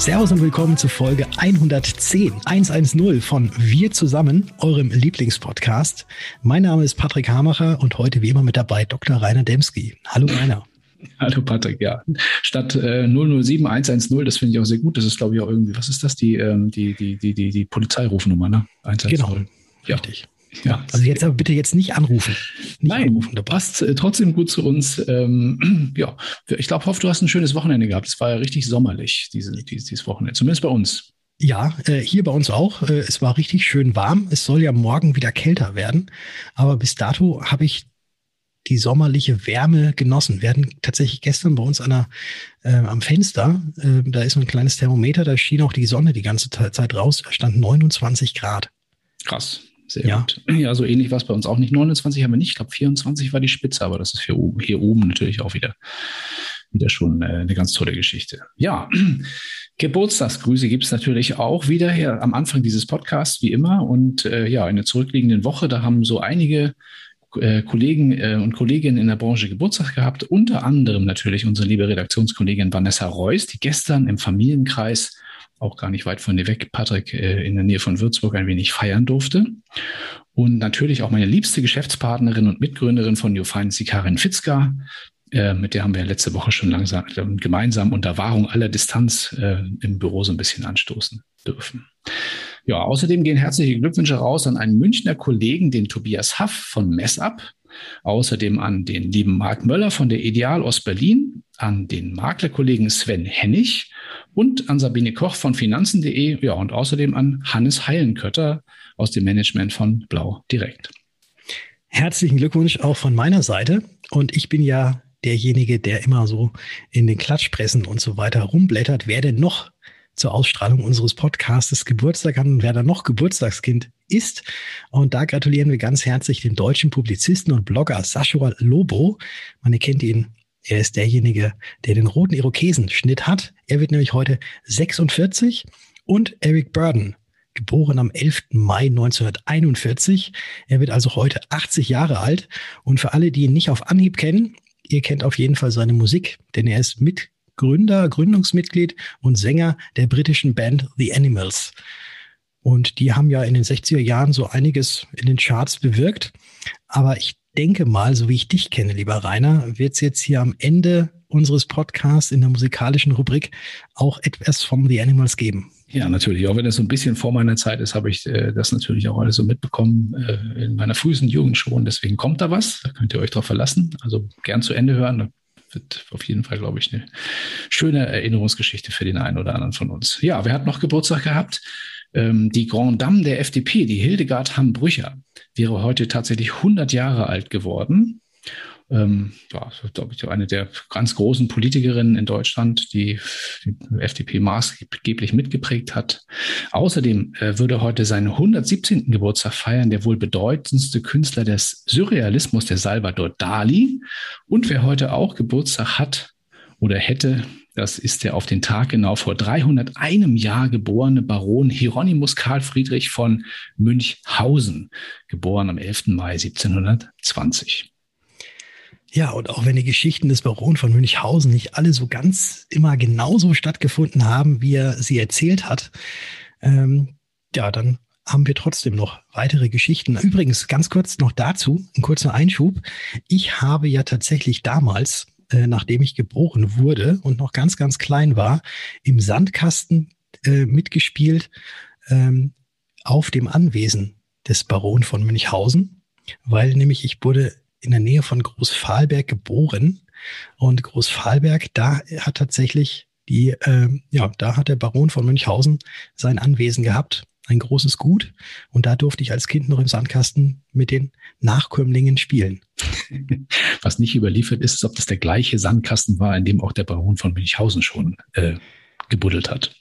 Servus und willkommen zu Folge 110, 110 von Wir zusammen, eurem Lieblingspodcast. Mein Name ist Patrick Hamacher und heute wie immer mit dabei Dr. Rainer Demski. Hallo Rainer. Hallo Patrick, ja. Statt äh, 007 110, das finde ich auch sehr gut. Das ist, glaube ich, auch irgendwie, was ist das? Die, ähm, die, die, die, die, die Polizeirufnummer, ne? 110. Genau. Ja. Richtig. Ja. Also jetzt aber bitte jetzt nicht anrufen. Nicht Nein, anrufen, da passt äh, trotzdem gut zu uns. Ähm, ja, ich glaube, hoffe, du hast ein schönes Wochenende gehabt. Es war ja richtig sommerlich, diese, dieses, dieses Wochenende, zumindest bei uns. Ja, äh, hier bei uns auch. Äh, es war richtig schön warm. Es soll ja morgen wieder kälter werden. Aber bis dato habe ich die sommerliche Wärme genossen. Wir hatten tatsächlich gestern bei uns an der, äh, am Fenster, äh, da ist so ein kleines Thermometer, da schien auch die Sonne die ganze Zeit raus, da stand 29 Grad. Krass. Sehr ja. gut. Ja, so ähnlich war es bei uns auch nicht. 29 haben wir nicht. Ich glaube, 24 war die Spitze, aber das ist hier oben, hier oben natürlich auch wieder, wieder schon äh, eine ganz tolle Geschichte. Ja, Geburtstagsgrüße gibt es natürlich auch wieder hier am Anfang dieses Podcasts, wie immer. Und äh, ja, in der zurückliegenden Woche, da haben so einige äh, Kollegen äh, und Kolleginnen in der Branche Geburtstag gehabt. Unter anderem natürlich unsere liebe Redaktionskollegin Vanessa Reuss, die gestern im Familienkreis auch gar nicht weit von dir weg, Patrick, äh, in der Nähe von Würzburg ein wenig feiern durfte. Und natürlich auch meine liebste Geschäftspartnerin und Mitgründerin von New Finance, die Karin Fitzka. Äh, mit der haben wir letzte Woche schon langsam gemeinsam unter Wahrung aller Distanz äh, im Büro so ein bisschen anstoßen dürfen. Ja, außerdem gehen herzliche Glückwünsche raus an einen Münchner Kollegen, den Tobias Haff von Messab. Außerdem an den lieben Marc Möller von der Ideal aus Berlin, an den Maklerkollegen Sven Hennig und an Sabine Koch von Finanzen.de, ja, und außerdem an Hannes Heilenkötter aus dem Management von Blau Direkt. Herzlichen Glückwunsch auch von meiner Seite. Und ich bin ja derjenige, der immer so in den Klatschpressen und so weiter rumblättert, wer denn noch zur Ausstrahlung unseres Podcastes Geburtstag hat und wer da noch Geburtstagskind ist. Und da gratulieren wir ganz herzlich dem deutschen Publizisten und Blogger Sascha Lobo. Man erkennt ihn er ist derjenige, der den roten Irokesenschnitt hat. Er wird nämlich heute 46 und Eric Burden, geboren am 11. Mai 1941. Er wird also heute 80 Jahre alt. Und für alle, die ihn nicht auf Anhieb kennen, ihr kennt auf jeden Fall seine Musik, denn er ist Mitgründer, Gründungsmitglied und Sänger der britischen Band The Animals. Und die haben ja in den 60er Jahren so einiges in den Charts bewirkt. Aber ich denke mal, so wie ich dich kenne, lieber Rainer, wird es jetzt hier am Ende unseres Podcasts in der musikalischen Rubrik auch etwas von The Animals geben. Ja, natürlich. Auch wenn es so ein bisschen vor meiner Zeit ist, habe ich äh, das natürlich auch alles so mitbekommen äh, in meiner frühesten Jugend schon. Deswegen kommt da was. Da könnt ihr euch drauf verlassen. Also gern zu Ende hören. Da wird auf jeden Fall, glaube ich, eine schöne Erinnerungsgeschichte für den einen oder anderen von uns. Ja, wer hat noch Geburtstag gehabt? Ähm, die Grand Dame der FDP, die Hildegard Hambrücher, wäre heute tatsächlich 100 Jahre alt geworden. Ähm, ja, glaube ich, eine der ganz großen Politikerinnen in Deutschland, die die FDP maßgeblich mitgeprägt hat. Außerdem äh, würde heute seinen 117. Geburtstag feiern der wohl bedeutendste Künstler des Surrealismus, der Salvador Dali. Und wer heute auch Geburtstag hat oder hätte, das ist der auf den Tag genau vor 301 Jahr geborene Baron Hieronymus Karl Friedrich von Münchhausen, geboren am 11. Mai 1720. Ja, und auch wenn die Geschichten des Baron von Münchhausen nicht alle so ganz immer genauso stattgefunden haben, wie er sie erzählt hat, ähm, ja, dann haben wir trotzdem noch weitere Geschichten. Übrigens, ganz kurz noch dazu, ein kurzer Einschub. Ich habe ja tatsächlich damals äh, nachdem ich geboren wurde und noch ganz, ganz klein war, im Sandkasten äh, mitgespielt ähm, auf dem Anwesen des Baron von Münchhausen, weil nämlich ich wurde in der Nähe von Großfahlberg geboren und Großfahlberg, da hat tatsächlich die, äh, ja, da hat der Baron von Münchhausen sein Anwesen gehabt ein großes Gut. Und da durfte ich als Kind noch im Sandkasten mit den Nachkömmlingen spielen. Was nicht überliefert ist, ist, ob das der gleiche Sandkasten war, in dem auch der Baron von Münchhausen schon äh, gebuddelt hat.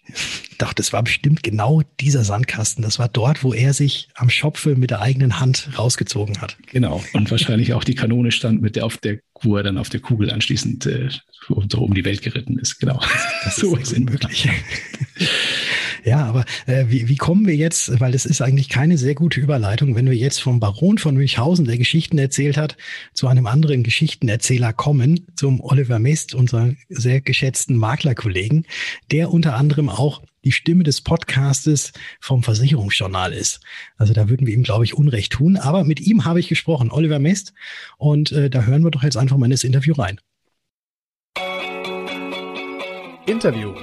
Doch, das war bestimmt genau dieser Sandkasten. Das war dort, wo er sich am Schopfe mit der eigenen Hand rausgezogen hat. Genau. Und wahrscheinlich auch die Kanone stand, mit der auf der, wo er dann auf der Kugel anschließend äh, so um die Welt geritten ist. Genau. Das so ist unmöglich. Ja, aber äh, wie, wie kommen wir jetzt, weil das ist eigentlich keine sehr gute Überleitung, wenn wir jetzt vom Baron von Münchhausen, der Geschichten erzählt hat, zu einem anderen Geschichtenerzähler kommen, zum Oliver Mist, unser sehr geschätzten Maklerkollegen, der unter anderem auch die Stimme des Podcastes vom Versicherungsjournal ist. Also da würden wir ihm, glaube ich, Unrecht tun. Aber mit ihm habe ich gesprochen, Oliver Mest. Und äh, da hören wir doch jetzt einfach mal in das Interview rein. Interview.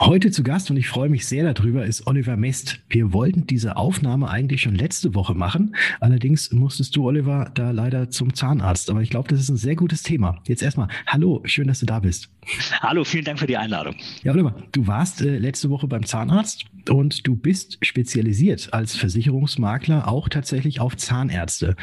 Heute zu Gast, und ich freue mich sehr darüber, ist Oliver Mest. Wir wollten diese Aufnahme eigentlich schon letzte Woche machen. Allerdings musstest du, Oliver, da leider zum Zahnarzt. Aber ich glaube, das ist ein sehr gutes Thema. Jetzt erstmal, hallo, schön, dass du da bist. Hallo, vielen Dank für die Einladung. Ja, Oliver, du warst äh, letzte Woche beim Zahnarzt und du bist spezialisiert als Versicherungsmakler auch tatsächlich auf Zahnärzte.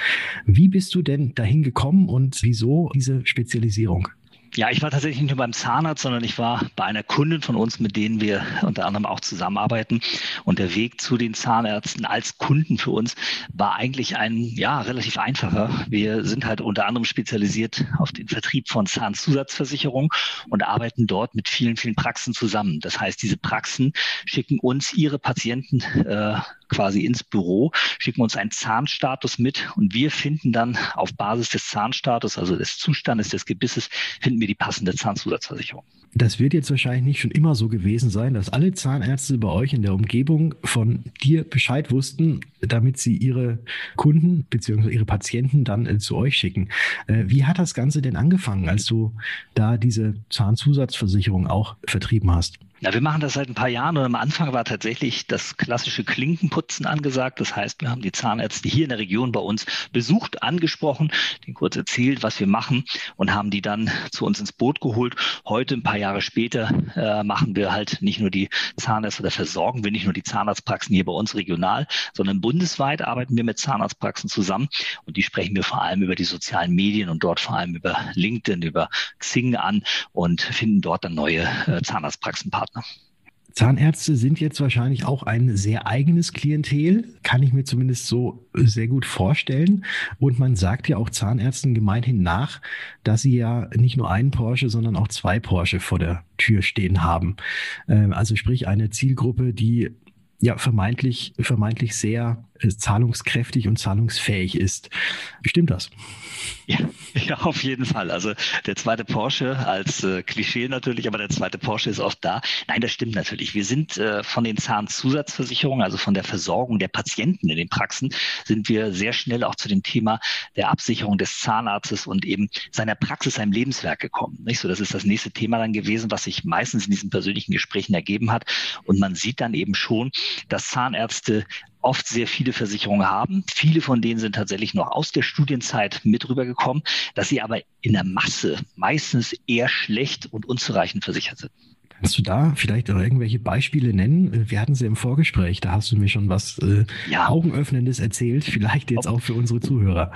Wie bist du denn dahin gekommen und wieso diese Spezialisierung? Ja, ich war tatsächlich nicht nur beim Zahnarzt, sondern ich war bei einer Kundin von uns, mit denen wir unter anderem auch zusammenarbeiten. Und der Weg zu den Zahnärzten als Kunden für uns war eigentlich ein, ja, relativ einfacher. Wir sind halt unter anderem spezialisiert auf den Vertrieb von Zahnzusatzversicherungen und arbeiten dort mit vielen, vielen Praxen zusammen. Das heißt, diese Praxen schicken uns ihre Patienten äh, quasi ins Büro, schicken uns einen Zahnstatus mit und wir finden dann auf Basis des Zahnstatus, also des Zustandes des Gebisses, finden wir die passende Zahnzusatzversicherung. Das wird jetzt wahrscheinlich nicht schon immer so gewesen sein, dass alle Zahnärzte bei euch in der Umgebung von dir Bescheid wussten, damit sie ihre Kunden bzw. ihre Patienten dann äh, zu euch schicken. Äh, wie hat das Ganze denn angefangen, als du da diese Zahnzusatzversicherung auch vertrieben hast? Ja, wir machen das seit ein paar Jahren und am Anfang war tatsächlich das klassische Klinkenputzen angesagt. Das heißt, wir haben die Zahnärzte hier in der Region bei uns besucht, angesprochen, denen kurz erzählt, was wir machen und haben die dann zu uns ins Boot geholt. Heute, ein paar Jahre später, äh, machen wir halt nicht nur die Zahnärzte oder versorgen wir nicht nur die Zahnarztpraxen hier bei uns regional, sondern bundesweit arbeiten wir mit Zahnarztpraxen zusammen und die sprechen wir vor allem über die sozialen Medien und dort vor allem über LinkedIn, über Xing an und finden dort dann neue äh, Zahnarztpraxenpartner. Zahnärzte sind jetzt wahrscheinlich auch ein sehr eigenes Klientel, kann ich mir zumindest so sehr gut vorstellen. Und man sagt ja auch Zahnärzten gemeinhin nach, dass sie ja nicht nur einen Porsche, sondern auch zwei Porsche vor der Tür stehen haben. Ähm, also sprich eine Zielgruppe, die ja vermeintlich, vermeintlich sehr äh, zahlungskräftig und zahlungsfähig ist. Stimmt das? Ja, ja, auf jeden Fall. Also der zweite Porsche als äh, Klischee natürlich, aber der zweite Porsche ist oft da. Nein, das stimmt natürlich. Wir sind äh, von den Zahnzusatzversicherungen, also von der Versorgung der Patienten in den Praxen, sind wir sehr schnell auch zu dem Thema der Absicherung des Zahnarztes und eben seiner Praxis, seinem Lebenswerk gekommen. Nicht so, das ist das nächste Thema dann gewesen, was sich meistens in diesen persönlichen Gesprächen ergeben hat. Und man sieht dann eben schon, dass Zahnärzte oft sehr viele Versicherungen haben. Viele von denen sind tatsächlich noch aus der Studienzeit mit rübergekommen, dass sie aber in der Masse meistens eher schlecht und unzureichend versichert sind. Kannst du da vielleicht auch irgendwelche Beispiele nennen? Wir hatten sie im Vorgespräch, da hast du mir schon was äh, ja. Augenöffnendes erzählt, vielleicht jetzt auch für unsere Zuhörer.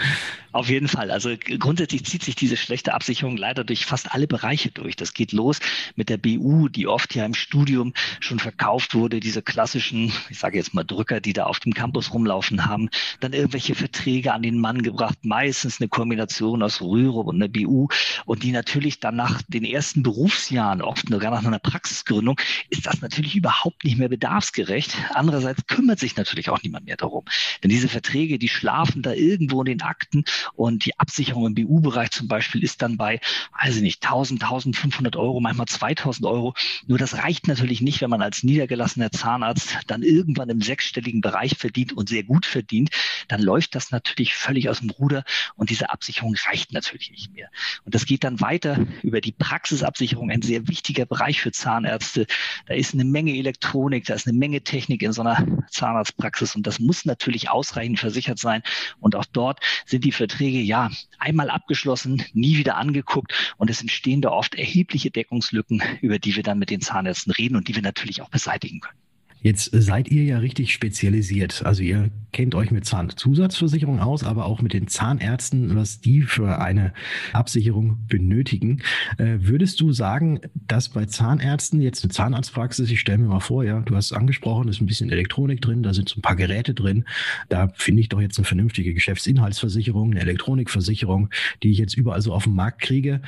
Auf jeden Fall. Also grundsätzlich zieht sich diese schlechte Absicherung leider durch fast alle Bereiche durch. Das geht los mit der BU, die oft ja im Studium schon verkauft wurde, diese klassischen, ich sage jetzt mal Drücker, die da auf dem Campus rumlaufen haben, dann irgendwelche Verträge an den Mann gebracht, meistens eine Kombination aus Rühre und einer BU und die natürlich dann nach den ersten Berufsjahren, oft sogar nach einer Praxisgründung, ist das natürlich überhaupt nicht mehr bedarfsgerecht. Andererseits kümmert sich natürlich auch niemand mehr darum. Denn diese Verträge, die schlafen da irgendwo in den Akten und die Absicherung im BU-Bereich zum Beispiel ist dann bei, weiß ich nicht, 1000, 1500 Euro, manchmal 2000 Euro. Nur das reicht natürlich nicht, wenn man als niedergelassener Zahnarzt dann irgendwann im sechsstelligen Bereich verdient und sehr gut verdient. Dann läuft das natürlich völlig aus dem Ruder und diese Absicherung reicht natürlich nicht mehr. Und das geht dann weiter über die Praxisabsicherung, ein sehr wichtiger Bereich für Zahnärzte. Da ist eine Menge Elektronik, da ist eine Menge Technik in so einer Zahnarztpraxis und das muss natürlich ausreichend versichert sein. Und auch dort sind die Verträge ja einmal abgeschlossen, nie wieder angeguckt und es entstehen da oft erhebliche Deckungslücken, über die wir dann mit den Zahnärzten reden und die wir natürlich auch beseitigen können. Jetzt seid ihr ja richtig spezialisiert. Also ihr kennt euch mit Zahnzusatzversicherung aus, aber auch mit den Zahnärzten, was die für eine Absicherung benötigen. Äh, würdest du sagen, dass bei Zahnärzten jetzt eine Zahnarztpraxis, ich stelle mir mal vor, ja, du hast es angesprochen, ist ein bisschen Elektronik drin, da sind so ein paar Geräte drin. Da finde ich doch jetzt eine vernünftige Geschäftsinhaltsversicherung, eine Elektronikversicherung, die ich jetzt überall so auf dem Markt kriege.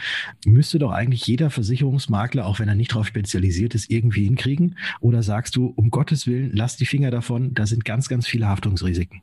Müsste doch eigentlich jeder Versicherungsmakler, auch wenn er nicht darauf spezialisiert ist, irgendwie hinkriegen? Oder sagst du, um Gott Gottes Willen, lasst die Finger davon. Da sind ganz, ganz viele Haftungsrisiken.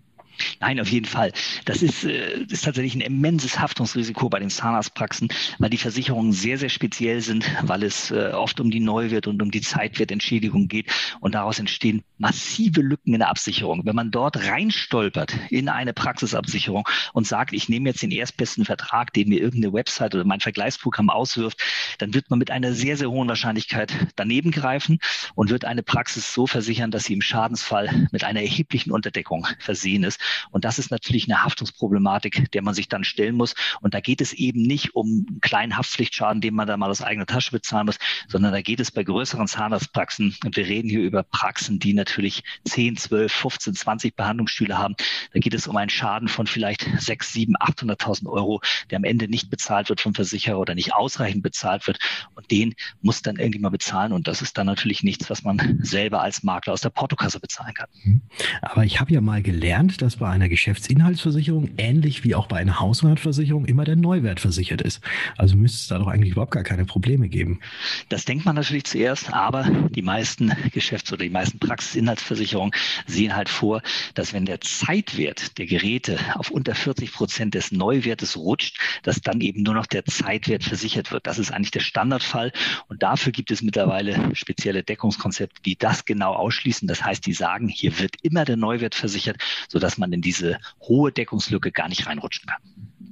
Nein, auf jeden Fall. Das ist, äh, ist tatsächlich ein immenses Haftungsrisiko bei den Zahnarztpraxen, weil die Versicherungen sehr, sehr speziell sind, weil es äh, oft um die Neuwert und um die Zeitwertentschädigung geht. Und daraus entstehen massive Lücken in der Absicherung. Wenn man dort reinstolpert in eine Praxisabsicherung und sagt, ich nehme jetzt den erstbesten Vertrag, den mir irgendeine Website oder mein Vergleichsprogramm auswirft, dann wird man mit einer sehr, sehr hohen Wahrscheinlichkeit daneben greifen und wird eine Praxis so versichern, dass sie im Schadensfall mit einer erheblichen Unterdeckung versehen ist. Und das ist natürlich eine Haftungsproblematik, der man sich dann stellen muss. Und da geht es eben nicht um einen kleinen Haftpflichtschaden, den man da mal aus eigener Tasche bezahlen muss, sondern da geht es bei größeren Zahnarztpraxen, und wir reden hier über Praxen, die natürlich 10, 12, 15, 20 Behandlungsstühle haben, da geht es um einen Schaden von vielleicht 6, 7, 800.000 Euro, der am Ende nicht bezahlt wird vom Versicherer oder nicht ausreichend bezahlt wird. Und den muss dann irgendwie mal bezahlen. Und das ist dann natürlich nichts, was man selber als Makler aus der Portokasse bezahlen kann. Aber ich habe ja mal gelernt, dass bei einer Geschäftsinhaltsversicherung, ähnlich wie auch bei einer Hausratversicherung, immer der Neuwert versichert ist. Also müsste es da doch eigentlich überhaupt gar keine Probleme geben. Das denkt man natürlich zuerst, aber die meisten Geschäfts- oder die meisten Praxisinhaltsversicherungen sehen halt vor, dass wenn der Zeitwert der Geräte auf unter 40 Prozent des Neuwertes rutscht, dass dann eben nur noch der Zeitwert versichert wird. Das ist eigentlich der Standardfall und dafür gibt es mittlerweile spezielle Deckungskonzepte, die das genau ausschließen. Das heißt, die sagen, hier wird immer der Neuwert versichert, sodass man man in diese hohe Deckungslücke gar nicht reinrutschen kann.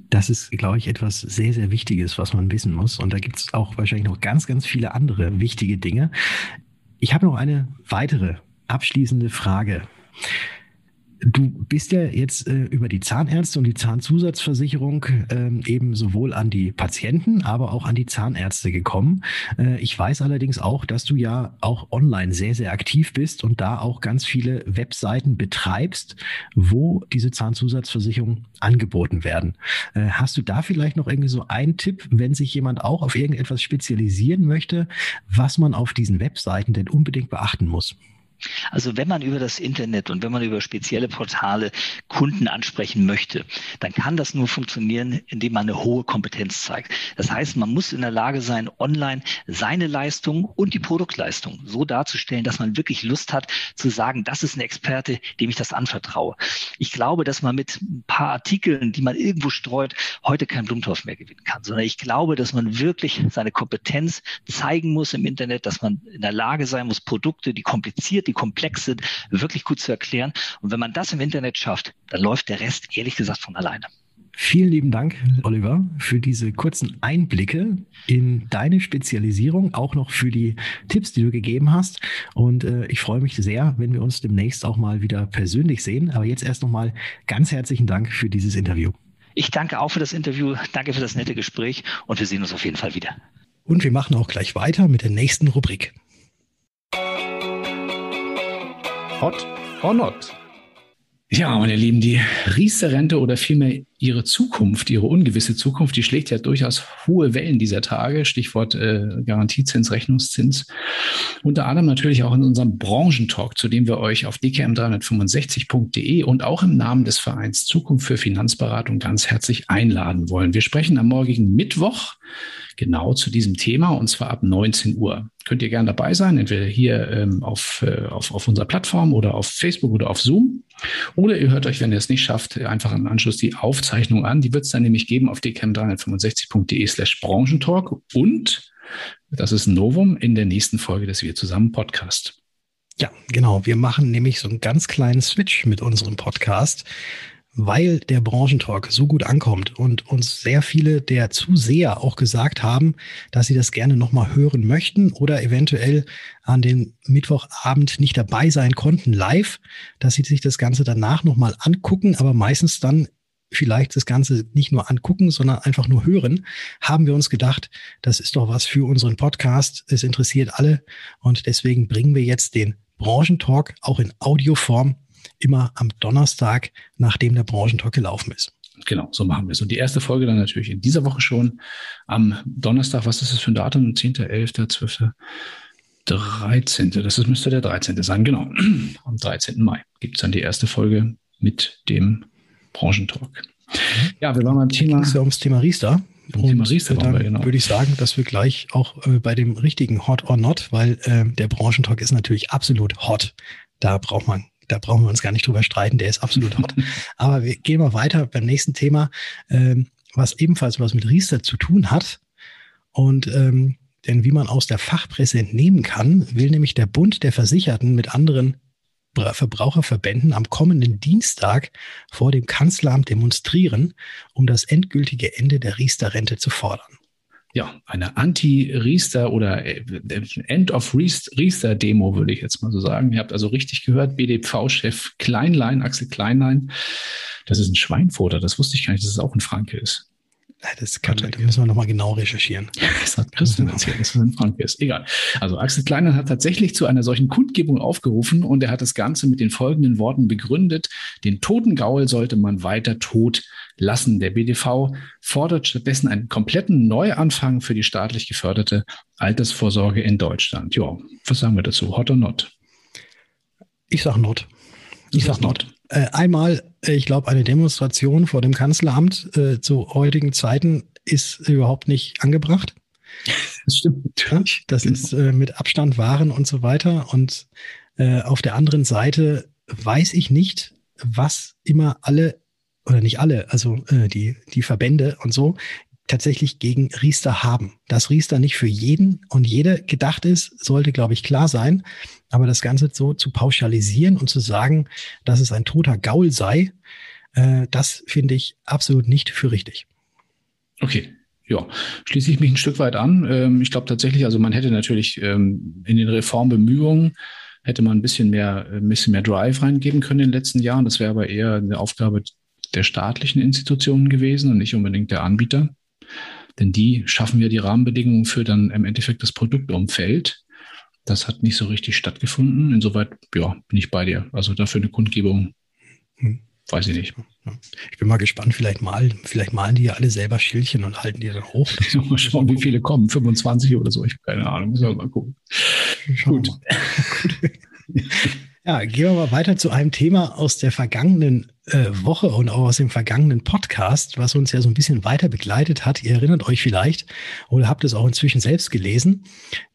Das ist, glaube ich, etwas sehr, sehr Wichtiges, was man wissen muss. Und da gibt es auch wahrscheinlich noch ganz, ganz viele andere wichtige Dinge. Ich habe noch eine weitere abschließende Frage. Du bist ja jetzt äh, über die Zahnärzte und die Zahnzusatzversicherung ähm, eben sowohl an die Patienten, aber auch an die Zahnärzte gekommen. Äh, ich weiß allerdings auch, dass du ja auch online sehr, sehr aktiv bist und da auch ganz viele Webseiten betreibst, wo diese Zahnzusatzversicherungen angeboten werden. Äh, hast du da vielleicht noch irgendwie so einen Tipp, wenn sich jemand auch auf irgendetwas spezialisieren möchte, was man auf diesen Webseiten denn unbedingt beachten muss? Also wenn man über das Internet und wenn man über spezielle Portale Kunden ansprechen möchte, dann kann das nur funktionieren, indem man eine hohe Kompetenz zeigt. Das heißt, man muss in der Lage sein, online seine Leistung und die Produktleistung so darzustellen, dass man wirklich Lust hat zu sagen, das ist ein Experte, dem ich das anvertraue. Ich glaube, dass man mit ein paar Artikeln, die man irgendwo streut, heute kein Blumentopf mehr gewinnen kann, sondern ich glaube, dass man wirklich seine Kompetenz zeigen muss im Internet, dass man in der Lage sein muss, Produkte, die kompliziert die komplex sind, wirklich gut zu erklären. Und wenn man das im Internet schafft, dann läuft der Rest ehrlich gesagt von alleine. Vielen lieben Dank, Oliver, für diese kurzen Einblicke in deine Spezialisierung, auch noch für die Tipps, die du gegeben hast. Und äh, ich freue mich sehr, wenn wir uns demnächst auch mal wieder persönlich sehen. Aber jetzt erst nochmal ganz herzlichen Dank für dieses Interview. Ich danke auch für das Interview, danke für das nette Gespräch und wir sehen uns auf jeden Fall wieder. Und wir machen auch gleich weiter mit der nächsten Rubrik. Hot or not? Ja, meine Lieben, die Riester-Rente oder vielmehr ihre Zukunft, ihre ungewisse Zukunft, die schlägt ja durchaus hohe Wellen dieser Tage. Stichwort äh, Garantiezins, Rechnungszins. Unter anderem natürlich auch in unserem Branchentalk, zu dem wir euch auf dkm365.de und auch im Namen des Vereins Zukunft für Finanzberatung ganz herzlich einladen wollen. Wir sprechen am morgigen Mittwoch genau zu diesem Thema und zwar ab 19 Uhr. Könnt ihr gerne dabei sein, entweder hier ähm, auf, äh, auf, auf unserer Plattform oder auf Facebook oder auf Zoom. Oder ihr hört euch, wenn ihr es nicht schafft, einfach im Anschluss die Aufzeichnung an. Die wird es dann nämlich geben auf dcam365.de slash Branchentalk und das ist ein Novum in der nächsten Folge des Wir zusammen Podcast. Ja, genau. Wir machen nämlich so einen ganz kleinen Switch mit unserem Podcast weil der Branchentalk so gut ankommt und uns sehr viele der Zuseher auch gesagt haben, dass sie das gerne nochmal hören möchten oder eventuell an dem Mittwochabend nicht dabei sein konnten live, dass sie sich das Ganze danach nochmal angucken, aber meistens dann vielleicht das Ganze nicht nur angucken, sondern einfach nur hören, haben wir uns gedacht, das ist doch was für unseren Podcast. Es interessiert alle und deswegen bringen wir jetzt den Branchentalk auch in Audioform immer am Donnerstag, nachdem der Branchentalk gelaufen ist. Genau, so machen wir es. Und die erste Folge dann natürlich in dieser Woche schon am Donnerstag. Was ist das für ein Datum? 10., 11., 12., 13. Das ist, müsste der 13. sein, genau. Am 13. Mai gibt es dann die erste Folge mit dem Branchentalk. Ja, wir waren beim Thema. Es ja ums Thema Riester. Um Thema Riester dann wir, genau. würde ich sagen, dass wir gleich auch äh, bei dem richtigen Hot or Not, weil äh, der Branchentalk ist natürlich absolut hot. Da braucht man da brauchen wir uns gar nicht drüber streiten, der ist absolut hot. Aber wir gehen mal weiter beim nächsten Thema, ähm, was ebenfalls was mit Riester zu tun hat. Und ähm, denn wie man aus der Fachpresse entnehmen kann, will nämlich der Bund der Versicherten mit anderen Verbraucherverbänden am kommenden Dienstag vor dem Kanzleramt demonstrieren, um das endgültige Ende der Riester-Rente zu fordern ja, eine Anti-Riester oder äh, End of Riester-Demo, würde ich jetzt mal so sagen. Ihr habt also richtig gehört, BDV-Chef Kleinlein, Axel Kleinlein, das ist ein Schweinfurter, das wusste ich gar nicht, dass es auch ein Franke ist. Das kann, da müssen wir nochmal genau recherchieren. Das hat Christian erzählt, dass es in Frankreich ist. Egal. Also Axel Kleiner hat tatsächlich zu einer solchen Kundgebung aufgerufen und er hat das Ganze mit den folgenden Worten begründet. Den toten Gaul sollte man weiter tot lassen. Der BDV fordert stattdessen einen kompletten Neuanfang für die staatlich geförderte Altersvorsorge in Deutschland. Ja, was sagen wir dazu? Hot or not? Ich sag not. Ich sag not. Äh, einmal, äh, ich glaube, eine Demonstration vor dem Kanzleramt äh, zu heutigen Zeiten ist überhaupt nicht angebracht. Das stimmt. Ja, das genau. ist äh, mit Abstand wahren und so weiter. Und äh, auf der anderen Seite weiß ich nicht, was immer alle oder nicht alle, also die, die Verbände und so, tatsächlich gegen Riester haben. Dass Riester nicht für jeden und jede gedacht ist, sollte, glaube ich, klar sein. Aber das Ganze so zu pauschalisieren und zu sagen, dass es ein toter Gaul sei, äh, das finde ich absolut nicht für richtig. Okay. Ja, schließe ich mich ein Stück weit an. Ähm, ich glaube tatsächlich, also man hätte natürlich ähm, in den Reformbemühungen hätte man ein bisschen mehr, ein bisschen mehr Drive reingeben können in den letzten Jahren. Das wäre aber eher eine Aufgabe der staatlichen Institutionen gewesen und nicht unbedingt der Anbieter. Denn die schaffen ja die Rahmenbedingungen für dann im Endeffekt das Produktumfeld. Das hat nicht so richtig stattgefunden. Insoweit, ja, bin ich bei dir. Also dafür eine Kundgebung, hm. weiß ich nicht. Ich bin mal gespannt, vielleicht malen, vielleicht malen die ja alle selber Schildchen und halten die dann hoch. mal schauen, wie viele kommen. 25 oder so, ich habe keine Ahnung. Müssen wir mal gucken. Schauen Gut. Mal. Ja, gehen wir mal weiter zu einem Thema aus der vergangenen äh, Woche und auch aus dem vergangenen Podcast, was uns ja so ein bisschen weiter begleitet hat. Ihr erinnert euch vielleicht oder habt es auch inzwischen selbst gelesen.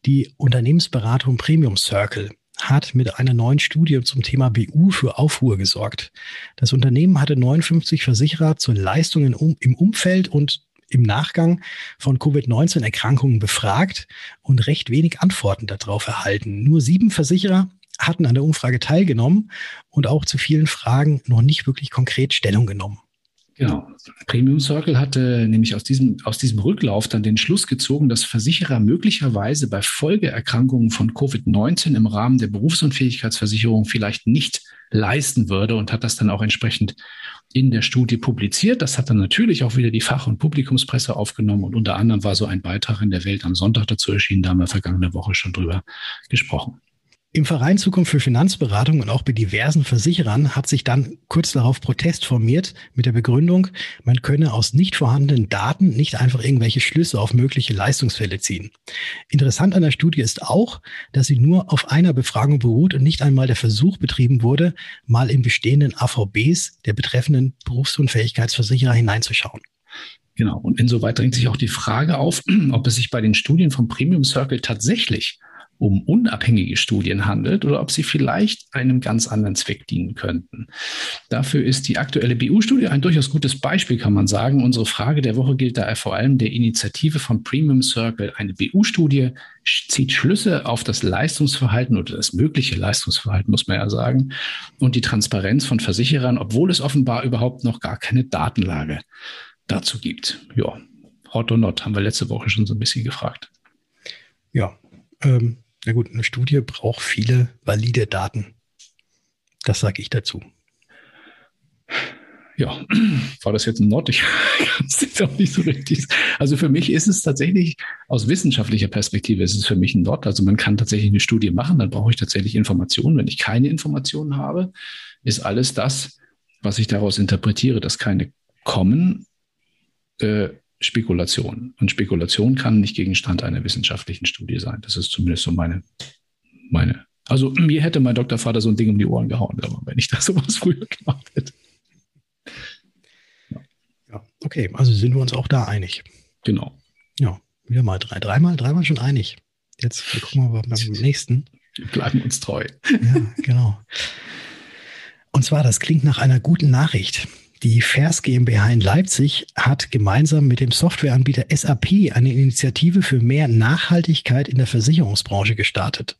Die Unternehmensberatung Premium Circle hat mit einer neuen Studie zum Thema BU für Aufruhr gesorgt. Das Unternehmen hatte 59 Versicherer zu Leistungen im Umfeld und im Nachgang von Covid-19-Erkrankungen befragt und recht wenig Antworten darauf erhalten. Nur sieben Versicherer hatten an der Umfrage teilgenommen und auch zu vielen Fragen noch nicht wirklich konkret Stellung genommen. Genau. Premium Circle hatte nämlich aus diesem, aus diesem Rücklauf dann den Schluss gezogen, dass Versicherer möglicherweise bei Folgeerkrankungen von Covid-19 im Rahmen der Berufsunfähigkeitsversicherung vielleicht nicht leisten würde und hat das dann auch entsprechend in der Studie publiziert. Das hat dann natürlich auch wieder die Fach- und Publikumspresse aufgenommen und unter anderem war so ein Beitrag in der Welt am Sonntag dazu erschienen. Da haben wir vergangene Woche schon drüber gesprochen. Im Verein Zukunft für Finanzberatung und auch bei diversen Versicherern hat sich dann kurz darauf Protest formiert mit der Begründung, man könne aus nicht vorhandenen Daten nicht einfach irgendwelche Schlüsse auf mögliche Leistungsfälle ziehen. Interessant an der Studie ist auch, dass sie nur auf einer Befragung beruht und nicht einmal der Versuch betrieben wurde, mal in bestehenden AVBs der betreffenden Berufsunfähigkeitsversicherer hineinzuschauen. Genau. Und insoweit drängt sich auch die Frage auf, ob es sich bei den Studien vom Premium Circle tatsächlich um unabhängige Studien handelt oder ob sie vielleicht einem ganz anderen Zweck dienen könnten. Dafür ist die aktuelle BU-Studie ein durchaus gutes Beispiel, kann man sagen. Unsere Frage der Woche gilt daher vor allem der Initiative von Premium Circle. Eine BU-Studie zieht Schlüsse auf das Leistungsverhalten oder das mögliche Leistungsverhalten, muss man ja sagen, und die Transparenz von Versicherern, obwohl es offenbar überhaupt noch gar keine Datenlage dazu gibt. Ja, hot or not, haben wir letzte Woche schon so ein bisschen gefragt. Ja, ähm, na gut, eine Studie braucht viele valide Daten. Das sage ich dazu. ja, war das jetzt ein Nord? Ich kann es auch nicht so richtig. Also für mich ist es tatsächlich aus wissenschaftlicher Perspektive ist es für mich ein Nord. Also man kann tatsächlich eine Studie machen, dann brauche ich tatsächlich Informationen. Wenn ich keine Informationen habe, ist alles das, was ich daraus interpretiere, dass keine kommen, äh, Spekulation. Und Spekulation kann nicht Gegenstand einer wissenschaftlichen Studie sein. Das ist zumindest so meine, meine. Also mir hätte mein Doktorvater so ein Ding um die Ohren gehauen, wenn ich das sowas früher gemacht hätte. Ja, okay, also sind wir uns auch da einig. Genau. Ja, wieder mal drei, dreimal, dreimal schon einig. Jetzt gucken wir mal beim nächsten. Wir bleiben uns treu. Ja, genau. Und zwar, das klingt nach einer guten Nachricht. Die Vers GmbH in Leipzig hat gemeinsam mit dem Softwareanbieter SAP eine Initiative für mehr Nachhaltigkeit in der Versicherungsbranche gestartet.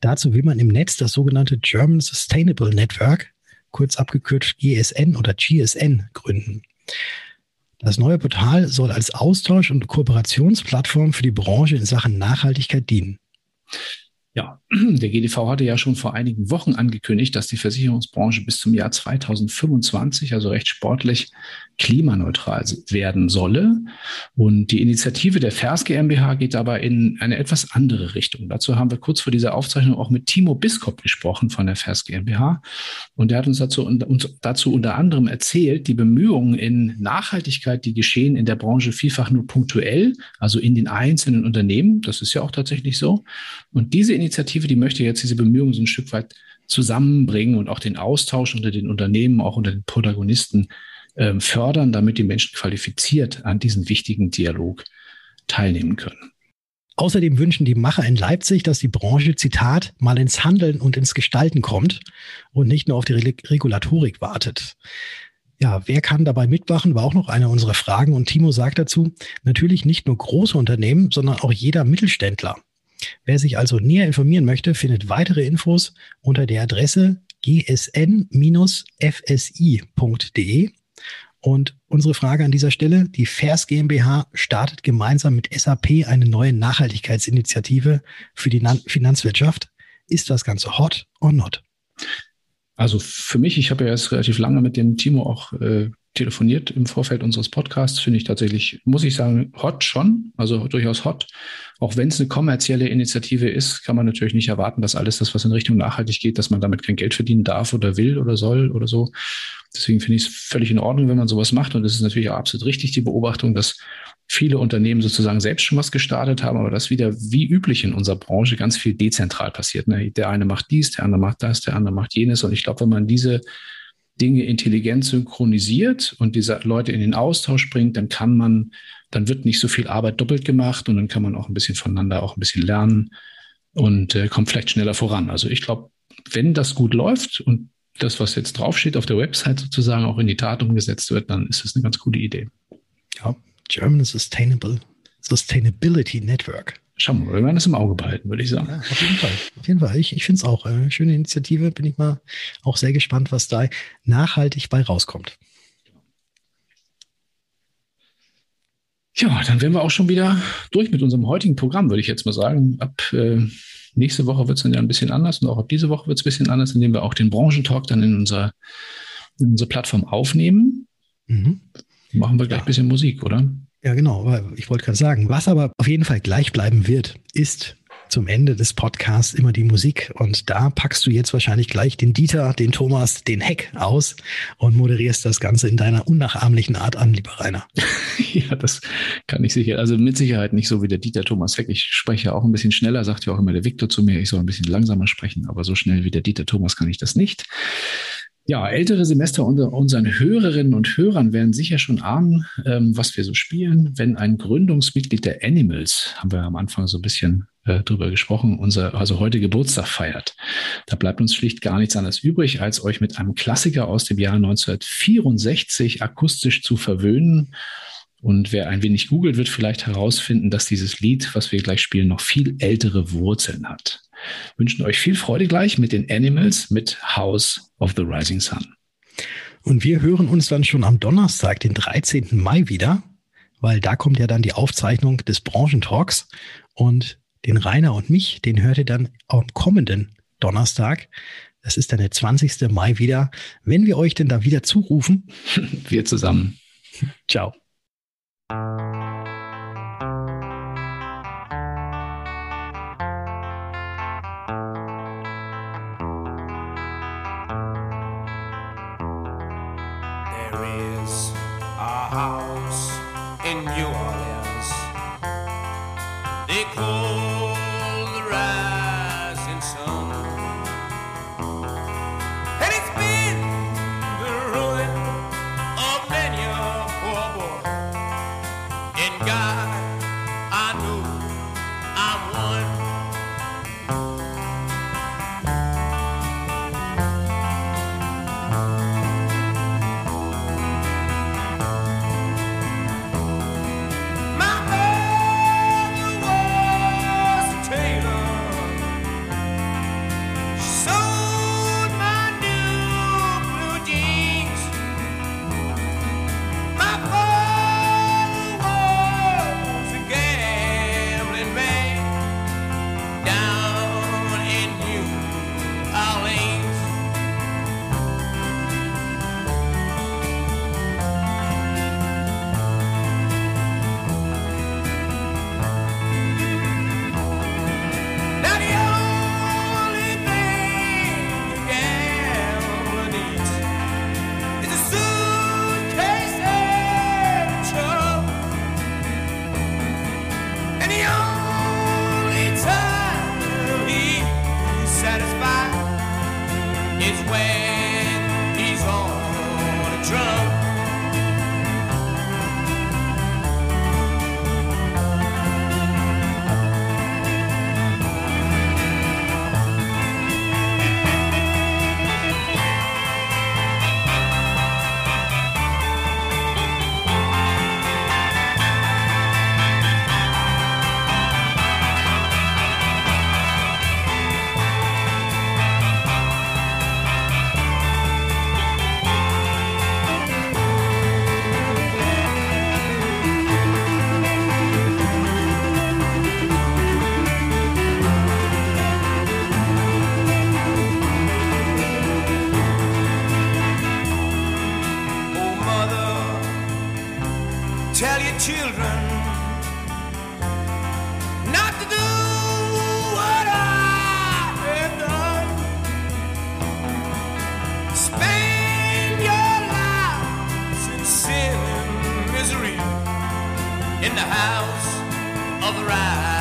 Dazu will man im Netz das sogenannte German Sustainable Network, kurz abgekürzt GSN oder GSN, gründen. Das neue Portal soll als Austausch- und Kooperationsplattform für die Branche in Sachen Nachhaltigkeit dienen. Ja, der GDV hatte ja schon vor einigen Wochen angekündigt, dass die Versicherungsbranche bis zum Jahr 2025, also recht sportlich, klimaneutral werden solle. Und die Initiative der FERS GmbH geht aber in eine etwas andere Richtung. Dazu haben wir kurz vor dieser Aufzeichnung auch mit Timo Biskop gesprochen von der FERS GmbH. Und der hat uns dazu, uns dazu unter anderem erzählt, die Bemühungen in Nachhaltigkeit, die geschehen in der Branche vielfach nur punktuell, also in den einzelnen Unternehmen. Das ist ja auch tatsächlich so. Und diese Initiative, die möchte jetzt diese Bemühungen so ein Stück weit zusammenbringen und auch den Austausch unter den Unternehmen, auch unter den Protagonisten ähm, fördern, damit die Menschen qualifiziert an diesem wichtigen Dialog teilnehmen können. Außerdem wünschen die Macher in Leipzig, dass die Branche, Zitat, mal ins Handeln und ins Gestalten kommt und nicht nur auf die Regulatorik wartet. Ja, wer kann dabei mitmachen, war auch noch eine unserer Fragen. Und Timo sagt dazu, natürlich nicht nur große Unternehmen, sondern auch jeder Mittelständler. Wer sich also näher informieren möchte, findet weitere Infos unter der Adresse gsn-fsi.de. Und unsere Frage an dieser Stelle, die FAIRS GmbH startet gemeinsam mit SAP eine neue Nachhaltigkeitsinitiative für die Finanzwirtschaft. Ist das Ganze hot or not? Also für mich, ich habe ja erst relativ lange mit dem Timo auch äh, telefoniert im Vorfeld unseres Podcasts, finde ich tatsächlich, muss ich sagen, hot schon, also durchaus hot. Auch wenn es eine kommerzielle Initiative ist, kann man natürlich nicht erwarten, dass alles das, was in Richtung nachhaltig geht, dass man damit kein Geld verdienen darf oder will oder soll oder so. Deswegen finde ich es völlig in Ordnung, wenn man sowas macht. Und es ist natürlich auch absolut richtig, die Beobachtung, dass viele Unternehmen sozusagen selbst schon was gestartet haben, aber das wieder wie üblich in unserer Branche ganz viel dezentral passiert. Ne? Der eine macht dies, der andere macht das, der andere macht jenes. Und ich glaube, wenn man diese Dinge intelligent synchronisiert und diese Leute in den Austausch bringt, dann kann man, dann wird nicht so viel Arbeit doppelt gemacht und dann kann man auch ein bisschen voneinander auch ein bisschen lernen und äh, kommt vielleicht schneller voran. Also ich glaube, wenn das gut läuft und das, was jetzt draufsteht auf der Website sozusagen auch in die Tat umgesetzt wird, dann ist das eine ganz gute Idee. Ja, German Sustainable Sustainability Network. Schauen wir mal, wir werden das im Auge behalten, würde ich sagen. Ja, auf jeden Fall. Auf jeden Fall. Ich, ich finde es auch eine äh, schöne Initiative. Bin ich mal auch sehr gespannt, was da nachhaltig bei rauskommt. Ja, dann wären wir auch schon wieder durch mit unserem heutigen Programm, würde ich jetzt mal sagen. Ab äh, nächste Woche wird es dann ja ein bisschen anders und auch ab diese Woche wird es ein bisschen anders, indem wir auch den Branchentalk dann in unserer, in unserer Plattform aufnehmen. Mhm. Machen wir gleich ja. ein bisschen Musik, oder? Ja, genau. Ich wollte gerade sagen, was aber auf jeden Fall gleich bleiben wird, ist zum Ende des Podcasts immer die Musik. Und da packst du jetzt wahrscheinlich gleich den Dieter, den Thomas, den Heck aus und moderierst das Ganze in deiner unnachahmlichen Art an, lieber Rainer. ja, das kann ich sicher. Also mit Sicherheit nicht so wie der Dieter Thomas Heck. Ich spreche auch ein bisschen schneller, sagt ja auch immer der Viktor zu mir, ich soll ein bisschen langsamer sprechen, aber so schnell wie der Dieter Thomas kann ich das nicht. Ja, ältere Semester unter unseren Hörerinnen und Hörern werden sicher schon ahnen, ähm, was wir so spielen. Wenn ein Gründungsmitglied der Animals, haben wir am Anfang so ein bisschen äh, drüber gesprochen, unser, also heute Geburtstag feiert, da bleibt uns schlicht gar nichts anderes übrig, als euch mit einem Klassiker aus dem Jahr 1964 akustisch zu verwöhnen. Und wer ein wenig googelt, wird vielleicht herausfinden, dass dieses Lied, was wir gleich spielen, noch viel ältere Wurzeln hat wünschen euch viel Freude gleich mit den Animals mit House of the Rising Sun. Und wir hören uns dann schon am Donnerstag, den 13. Mai wieder, weil da kommt ja dann die Aufzeichnung des Branchentalks und den Rainer und mich, den hört ihr dann am kommenden Donnerstag, Das ist dann der 20. Mai wieder, wenn wir euch denn da wieder zurufen. Wir zusammen. Ciao. In of the rising sun.